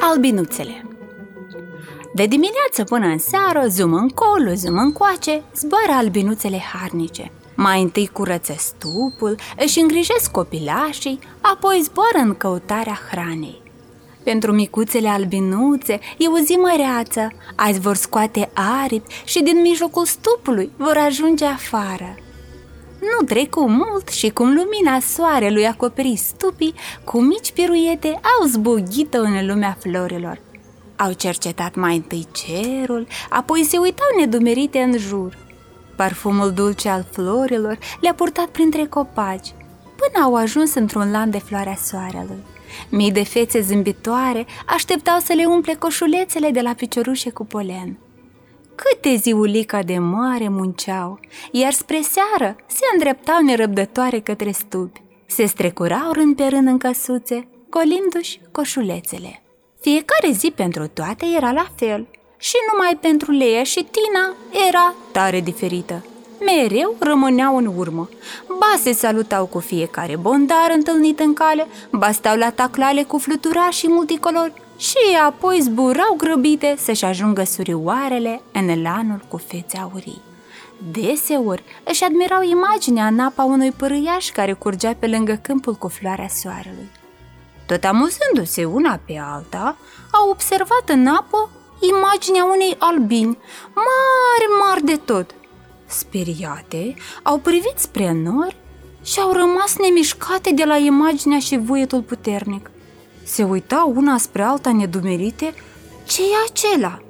Albinuțele De dimineață până în seară, zum încolo, zum încoace, zboară albinuțele harnice. Mai întâi curăță stupul, își îngrijesc copilașii, apoi zboară în căutarea hranei. Pentru micuțele albinuțe e o zi măreață, azi vor scoate aripi și din mijlocul stupului vor ajunge afară. Nu trecu mult și cum lumina soarelui acoperi stupii, cu mici piruiete au zbogit în lumea florilor. Au cercetat mai întâi cerul, apoi se uitau nedumerite în jur. Parfumul dulce al florilor le-a purtat printre copaci, până au ajuns într-un lan de floarea soarelui. Mii de fețe zâmbitoare așteptau să le umple coșulețele de la piciorușe cu polen. Câte ziulica de mare munceau, iar spre seară se îndreptau nerăbdătoare către stupi. Se strecurau rând pe rând în căsuțe, golindu-și coșulețele. Fiecare zi pentru toate era la fel și numai pentru Leia și Tina era tare diferită. Mereu rămâneau în urmă. Ba se salutau cu fiecare bondar întâlnit în cale, ba stau la taclale cu fluturași și multicolori, și apoi zburau grăbite să-și ajungă surioarele în lanul cu fețe aurii. Deseori își admirau imaginea în apa unui părâiaș care curgea pe lângă câmpul cu floarea soarelui. Tot amuzându-se una pe alta, au observat în apă imaginea unei albini, mari, mari de tot. Speriate, au privit spre nori și au rămas nemișcate de la imaginea și vuietul puternic – se uitau una spre alta nedumerite. ce e acela?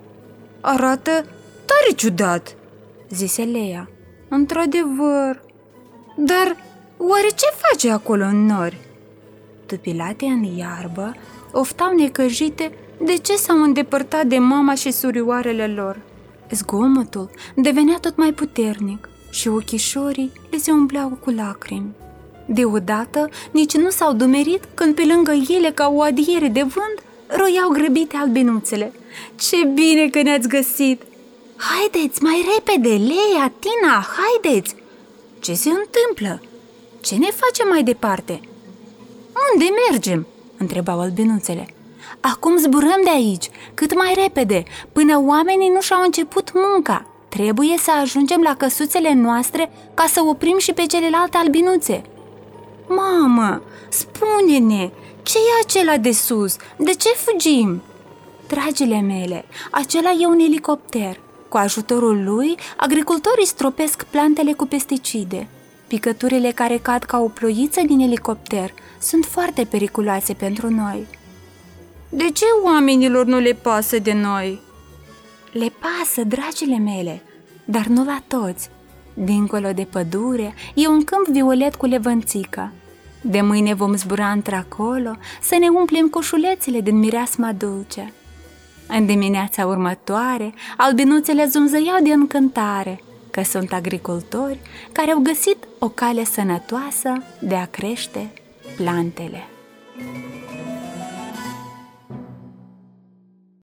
Arată tare ciudat, zise Leia. Într-adevăr, dar oare ce face acolo în nori? Tupilate în iarbă, oftau necăjite de ce s-au îndepărtat de mama și surioarele lor. Zgomotul devenea tot mai puternic și ochișorii le se umpleau cu lacrimi. Deodată, nici nu s-au dumerit când pe lângă ele, ca o adiere de vânt, roiau grăbite albinuțele. Ce bine că ne-ați găsit! Haideți, mai repede, Leia, Tina, haideți! Ce se întâmplă? Ce ne facem mai departe? Unde mergem? întrebau albinuțele. Acum zburăm de aici, cât mai repede, până oamenii nu și-au început munca. Trebuie să ajungem la căsuțele noastre ca să oprim și pe celelalte albinuțe. Mamă, spune-ne, ce e acela de sus? De ce fugim? Dragile mele, acela e un elicopter. Cu ajutorul lui, agricultorii stropesc plantele cu pesticide. Picăturile care cad ca o ploiță din elicopter sunt foarte periculoase pentru noi. De ce oamenilor nu le pasă de noi? Le pasă, dragile mele, dar nu la toți. Dincolo de pădure e un câmp violet cu levănțică. De mâine vom zbura într-acolo să ne umplem coșulețele din mireasma dulce. În dimineața următoare, albinuțele zumzăiau de încântare că sunt agricultori care au găsit o cale sănătoasă de a crește plantele.